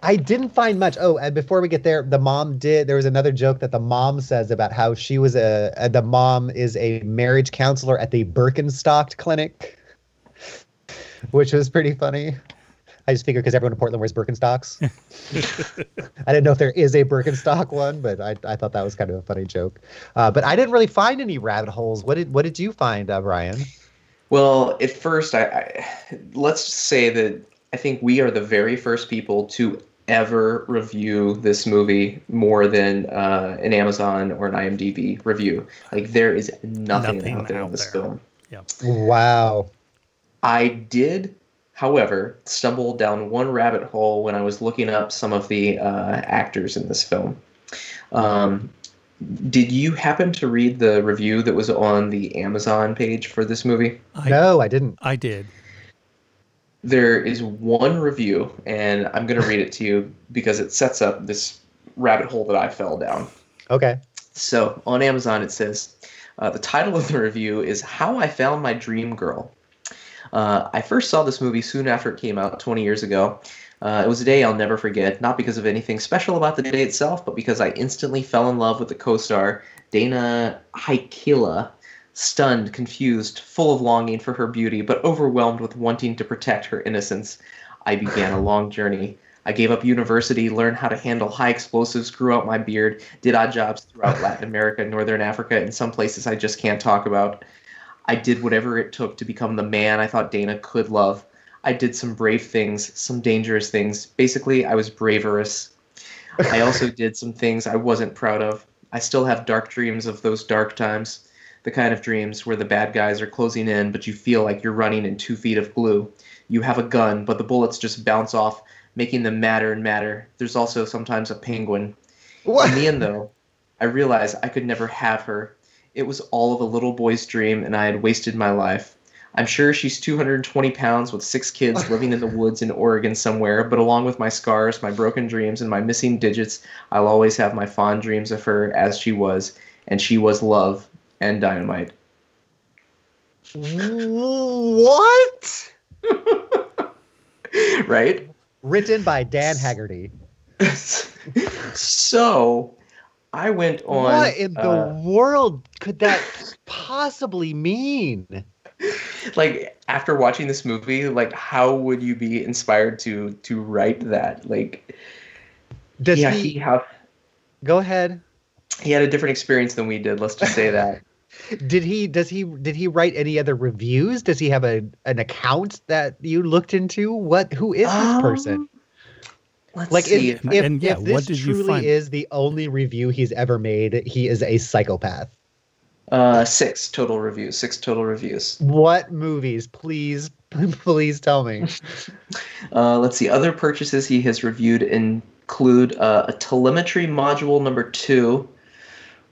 I didn't find much. Oh, and before we get there, the mom did. There was another joke that the mom says about how she was a, a the mom is a marriage counselor at the Birkenstock clinic, which was pretty funny. I just figured because everyone in Portland wears Birkenstocks. I didn't know if there is a Birkenstock one, but I, I thought that was kind of a funny joke. Uh, but I didn't really find any rabbit holes. What did what did you find, uh, Brian? Well, at first, I, I let's say that I think we are the very first people to ever review this movie more than uh, an Amazon or an IMDb review. Like there is nothing, Nothing out there out on this there. film. Yeah. Wow. I did, however, stumble down one rabbit hole when I was looking up some of the uh, actors in this film. Um, did you happen to read the review that was on the Amazon page for this movie? I, no, I didn't. I did. There is one review, and I'm going to read it to you because it sets up this rabbit hole that I fell down. Okay. So on Amazon, it says uh, the title of the review is How I Found My Dream Girl. Uh, I first saw this movie soon after it came out 20 years ago. Uh, it was a day I'll never forget, not because of anything special about the day itself, but because I instantly fell in love with the co star, Dana Haikila. Stunned, confused, full of longing for her beauty, but overwhelmed with wanting to protect her innocence, I began a long journey. I gave up university, learned how to handle high explosives, grew out my beard, did odd jobs throughout Latin America, Northern Africa, and some places I just can't talk about. I did whatever it took to become the man I thought Dana could love. I did some brave things, some dangerous things. Basically, I was braverous. I also did some things I wasn't proud of. I still have dark dreams of those dark times. The kind of dreams where the bad guys are closing in, but you feel like you're running in two feet of glue. You have a gun, but the bullets just bounce off, making them madder and madder. There's also sometimes a penguin. What? In the end, though, I realized I could never have her. It was all of a little boy's dream, and I had wasted my life. I'm sure she's 220 pounds with six kids living in the woods in Oregon somewhere, but along with my scars, my broken dreams, and my missing digits, I'll always have my fond dreams of her as she was, and she was love and dynamite. What? right? Written by Dan Haggerty. so I went on. what in the uh, world could that possibly mean? like after watching this movie, like how would you be inspired to to write that? Like, Does yeah, he, he have go ahead? he had a different experience than we did. Let's just say that. Did he does he did he write any other reviews? Does he have a an account that you looked into? What who is this person? Let's Like see. if, if And yeah, if this what did you truly find? is the only review he's ever made, he is a psychopath. uh, six total reviews. Six total reviews. What movies? Please, please tell me. Uh, let's see. Other purchases he has reviewed include uh, a telemetry module number two,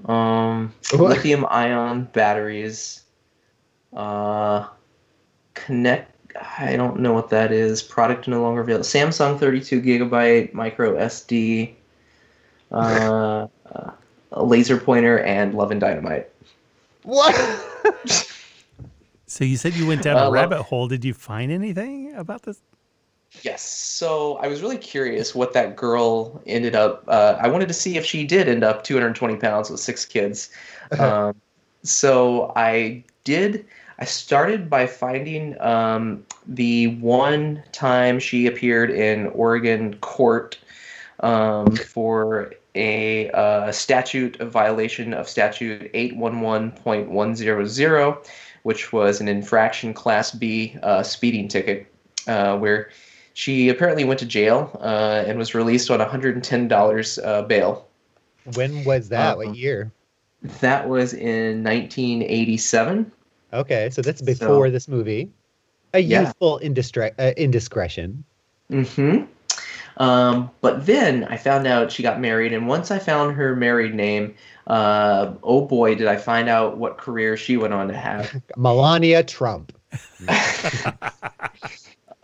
um, lithium ion batteries, uh, connect. I don't know what that is. Product no longer available. Samsung 32 gigabyte micro SD, uh, uh, a laser pointer, and Love and Dynamite. What? So you said you went down Uh, a well- rabbit hole. Did you find anything about this? Yes. So I was really curious what that girl ended up. Uh, I wanted to see if she did end up 220 pounds with six kids. Um, so I did. I started by finding um, the one time she appeared in Oregon court um, for a uh, statute of violation of statute 811.100, which was an infraction class B uh, speeding ticket, uh, where she apparently went to jail uh, and was released on $110 uh, bail. when was that? Uh, what year? That was in 1987. Okay, so that's before so- this movie. A Yeah. youthful indistre- uh, indiscretion. hmm Um, but then I found out she got married, and once I found her married name, uh, oh boy, did I find out what career she went on to have. Melania Trump.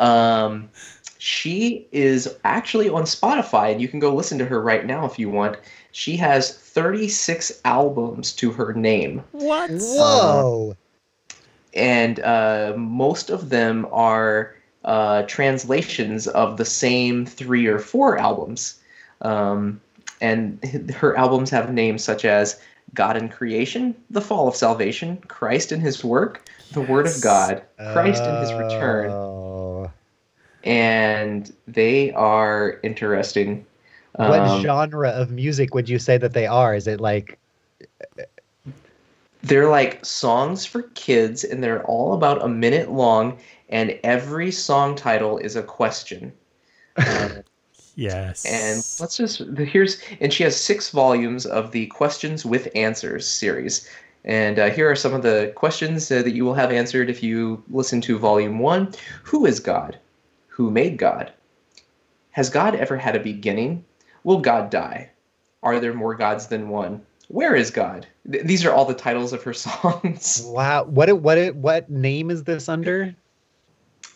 Um, she is actually on Spotify, and you can go listen to her right now if you want. She has 36 albums to her name. What? Whoa. And uh, most of them are uh, translations of the same three or four albums. Um, and her albums have names such as God in Creation, The Fall of Salvation, Christ and His Work, The Word of God, Christ in His Return. Oh. and they are interesting. What Um, genre of music would you say that they are? Is it like they're like songs for kids, and they're all about a minute long, and every song title is a question. Yes. and let's just here's and she has six volumes of the questions with answers series. And uh, here are some of the questions uh, that you will have answered if you listen to volume one. Who is god? Who made god? Has god ever had a beginning? Will god die? Are there more gods than one where is god Th- these are all the titles of her songs wow? What it- what it- what name is this under?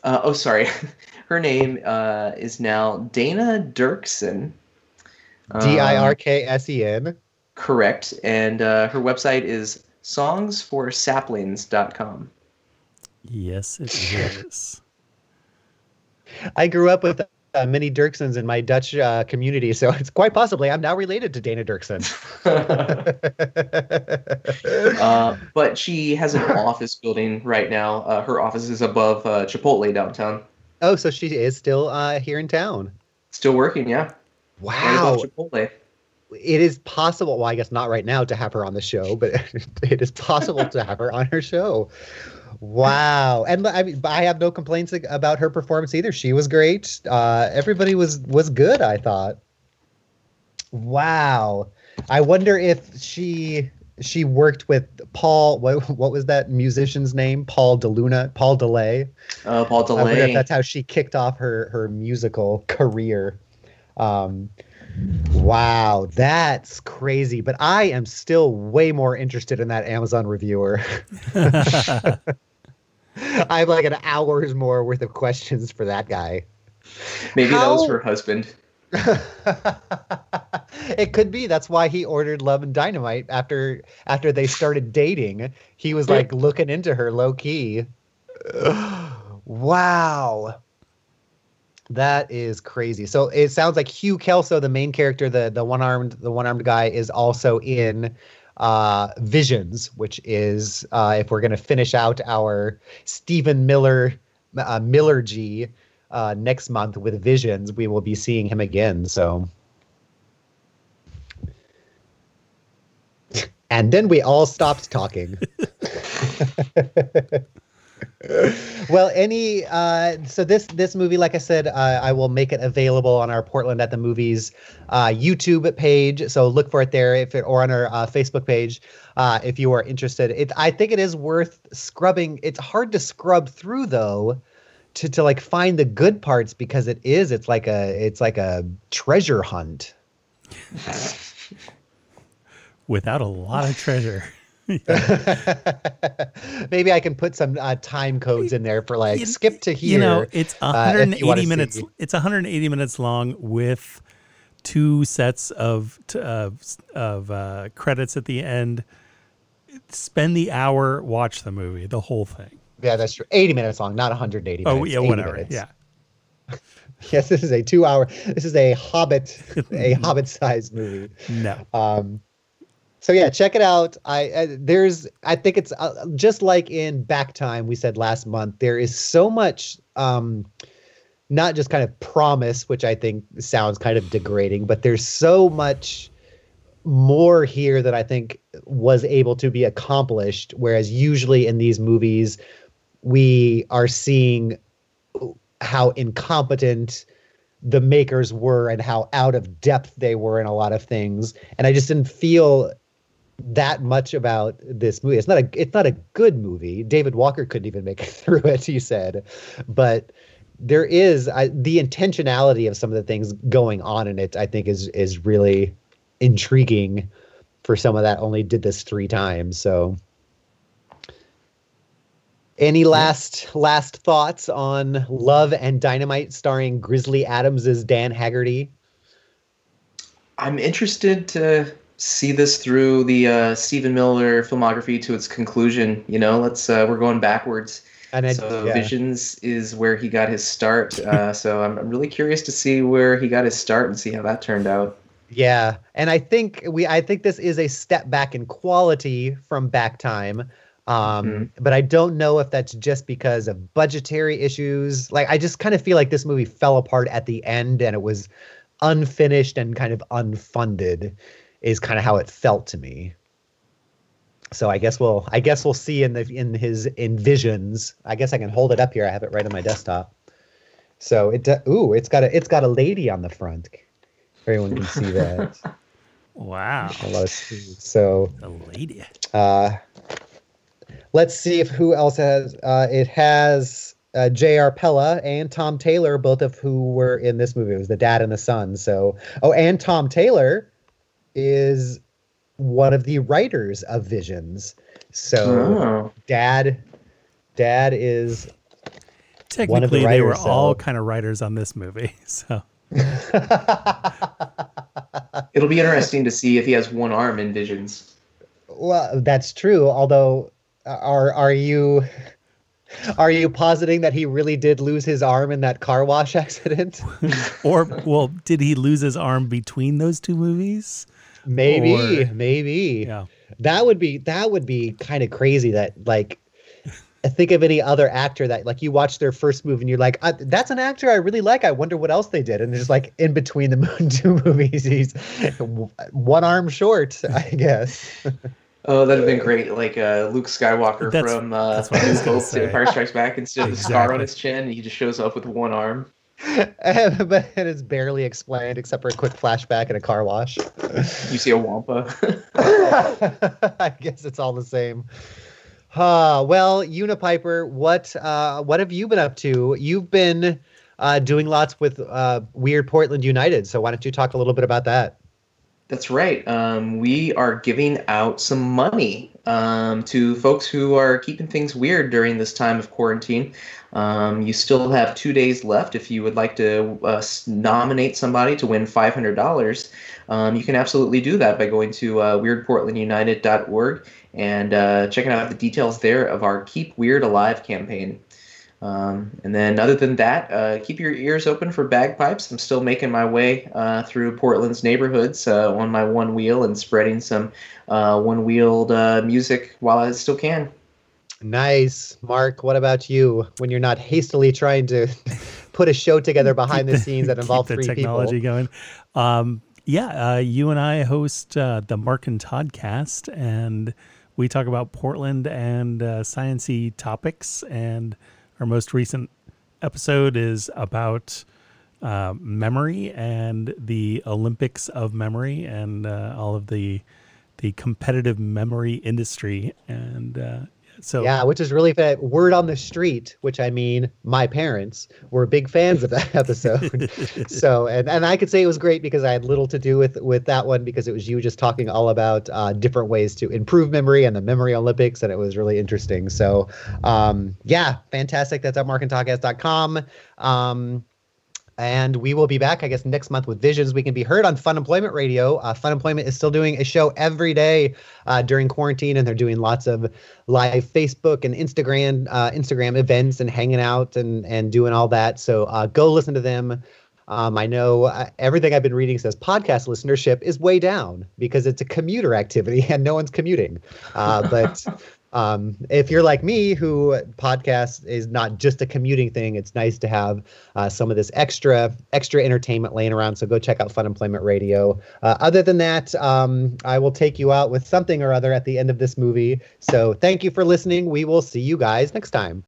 uh, oh sorry her name uh, is now dana dirksen D I R K S E N. Um, R K S E N. Correct. And uh, her website is songsforsaplings.com. yes, it is. I grew up with uh, many Dirksens in my Dutch uh, community, so it's quite possibly I'm now related to Dana Dirksen. uh, but she has an office building right now. Uh, her office is above uh, Chipotle downtown. oh, so she is still uh, here in town. Still working, yeah. Right Wow. above Chipotle. it is possible well i guess not right now to have her on the show but it is possible to have her on her show wow. And i mean i have no complaints about her performance either. She was great. Uh everybody was was good i thought. Wow. I wonder if she she worked with paul what, what was that musician's name? Paul deluna paul delay. Uh, Paul I wonder if DeLay. that's how she kicked off her her musical career. Um, wow, that's crazy. But I am still way more interested in that Amazon reviewer. I have like an hour's more worth of questions for that guy. Maybe that was her husband. it could be that's why he ordered Love and Dynamite after after they started dating. He was like looking into her low key. wow. That is crazy. So it sounds like Hugh Kelso, the main character, the the one armed the one armed guy, is also in uh, Visions, which is uh, if we're gonna finish out our Stephen Miller uh, Miller G uh, next month with Visions, we will be seeing him again. So. And then we all stopped talking. well, any uh, so this this movie, like I said, uh, I will make it available on our Portland at the Movies uh, YouTube page. So look for it there, if it or on our uh, Facebook page, uh, if you are interested. It I think it is worth scrubbing. It's hard to scrub through though, to to like find the good parts because it is. It's like a it's like a treasure hunt. Without a lot of treasure. Maybe I can put some uh, time codes in there for like You- skip to here. You know, it's uh, if you wanna 180 minutes. see. It's 180 minutes long with two sets of of of uh, credits at the end. Spend the hour, watch the movie, the whole thing. Yeah, that's true. 80 minutes long, not 180 minutes. Oh yeah, whatever. minutes. Yeah. Yes, this is a two hour, this is a Hobbit, a Hobbit sized movie. No. Um, so yeah, check it out. I, there's I think it's uh, just like in Back Time we said last month. There is so much, um, not just kind of promise, which I think sounds kind of degrading, but there's so much more here that I think was able to be accomplished. Whereas usually in these movies, we are seeing how incompetent the makers were and how out of depth they were in a lot of things and i just didn't feel that much about this movie. It's not a it's not a good movie. David walker couldn't even make it through it he said. But there is I, the intentionality of some of the things going on in it i think is is really intriguing for someone that only did this three times. So any last last thoughts on Love and Dynamite starring Grizzly Adams as Dan Haggerty? I'm interested to see this through the uh, Stephen Miller filmography to its conclusion. You know, let's uh, we're going backwards. And I, so yeah. Visions is where he got his start. Uh, so I'm, I'm really curious to see where he got his start and see how that turned out. Yeah, and I think we I think this is a step back in quality from back time. Um, Mhm. but I don't know if that's just because of budgetary issues. Like, I just kind of feel like this movie fell apart at the end and it was unfinished and kind of unfunded, is kind of how it felt to me. So I guess we'll I guess we'll see in the in his envisions. I guess I can hold it up here. I have it right on my desktop. So it ooh, it's got a it's got a lady on the front. Everyone can see that. Wow. a lot of. So A lady. uh, let's see if who else has. Uh, it has uh, J.R. Pella and Tom Taylor, both of who were in this movie. It was the dad and the son. So oh, and Tom Taylor is one of the writers of Visions. So Oh. dad, dad is Technically, they were all so- kind of writers on this movie. So It'll be interesting to see if he has one arm in Visions. Well, that's true. Although, are are you are you positing that he really did lose his arm in that car wash accident? or well, did he lose his arm between those two movies? Maybe, Or- maybe. Yeah. That would be that would be kind of crazy. That like, think of any other actor that like you watch their first movie and you're like, "Uh, that's an actor I really like. I wonder what else they did. And there's like in between the mo- two movies, he's one arm short, I guess. Oh, that'd have been great. Like uh, Luke Skywalker That's- from uh, that's what I was New gonna Hope to say. Empire Strikes Back. Instead of the scar on his chin, he just shows up with one arm. but it's barely explained except for a quick flashback and a car wash. You see a Wampa. I guess it's all the same. Uh, well, Unipiper, what uh, what have you been up to? You've been uh, doing lots with uh, Weird Portland United, so why don't you talk a little bit about that? That's right. Um, we are giving out some money um, to folks who are keeping things weird during this time of quarantine. Um, you still have two days left if you would like to uh, nominate somebody to win $500. Um, you can absolutely do that by going to uh, weirdportlandunited.org and uh, checking out the details there of our Keep Weird Alive campaign. Um, and then, other than that, uh, keep your ears open for bagpipes. I'm still making my way uh, through Portland's neighborhoods uh, on my one wheel and spreading some uh, one wheeled uh, music while I still can. Nice, Mark. What about you? When you're not hastily trying to put a show together behind the scenes that Keep involve three technology people. going. Um, yeah, uh, you and I host uh, the Mark and Toddcast, and we talk about Portland and uh, sciency topics. And our most recent episode is about uh, memory and the Olympics of memory and uh, all of the the competitive memory industry. And uh, so, Yeah, which is really fa- word on the street, which I mean, my parents were big fans of that episode. so, and, and I could say it was great because I had little to do with with that one because it was you just talking all about uh, different ways to improve memory and the Memory Olympics, and it was really interesting. So, um, yeah, fantastic. That's at markandtoddcast.com. Um, and we will be back, I guess, next month with Visions. We can be heard on Fun Employment Radio. Uh, Fun Employment is still doing a show every day uh, during quarantine, and they're doing lots of live Facebook and Instagram uh, Instagram events and hanging out and and doing all that. So uh, go listen to them. Um, I know uh, everything I've been reading says podcast listenership is way down because it's a commuter activity and no one's commuting. Uh, but um, if you're like me, who podcast is not just a commuting thing, it's nice to have uh, some of this extra extra entertainment laying around. So go check out Fun Employment Radio. Uh, other than that, um, I will take you out with something or other at the end of this movie. So thank you for listening. We will see you guys next time.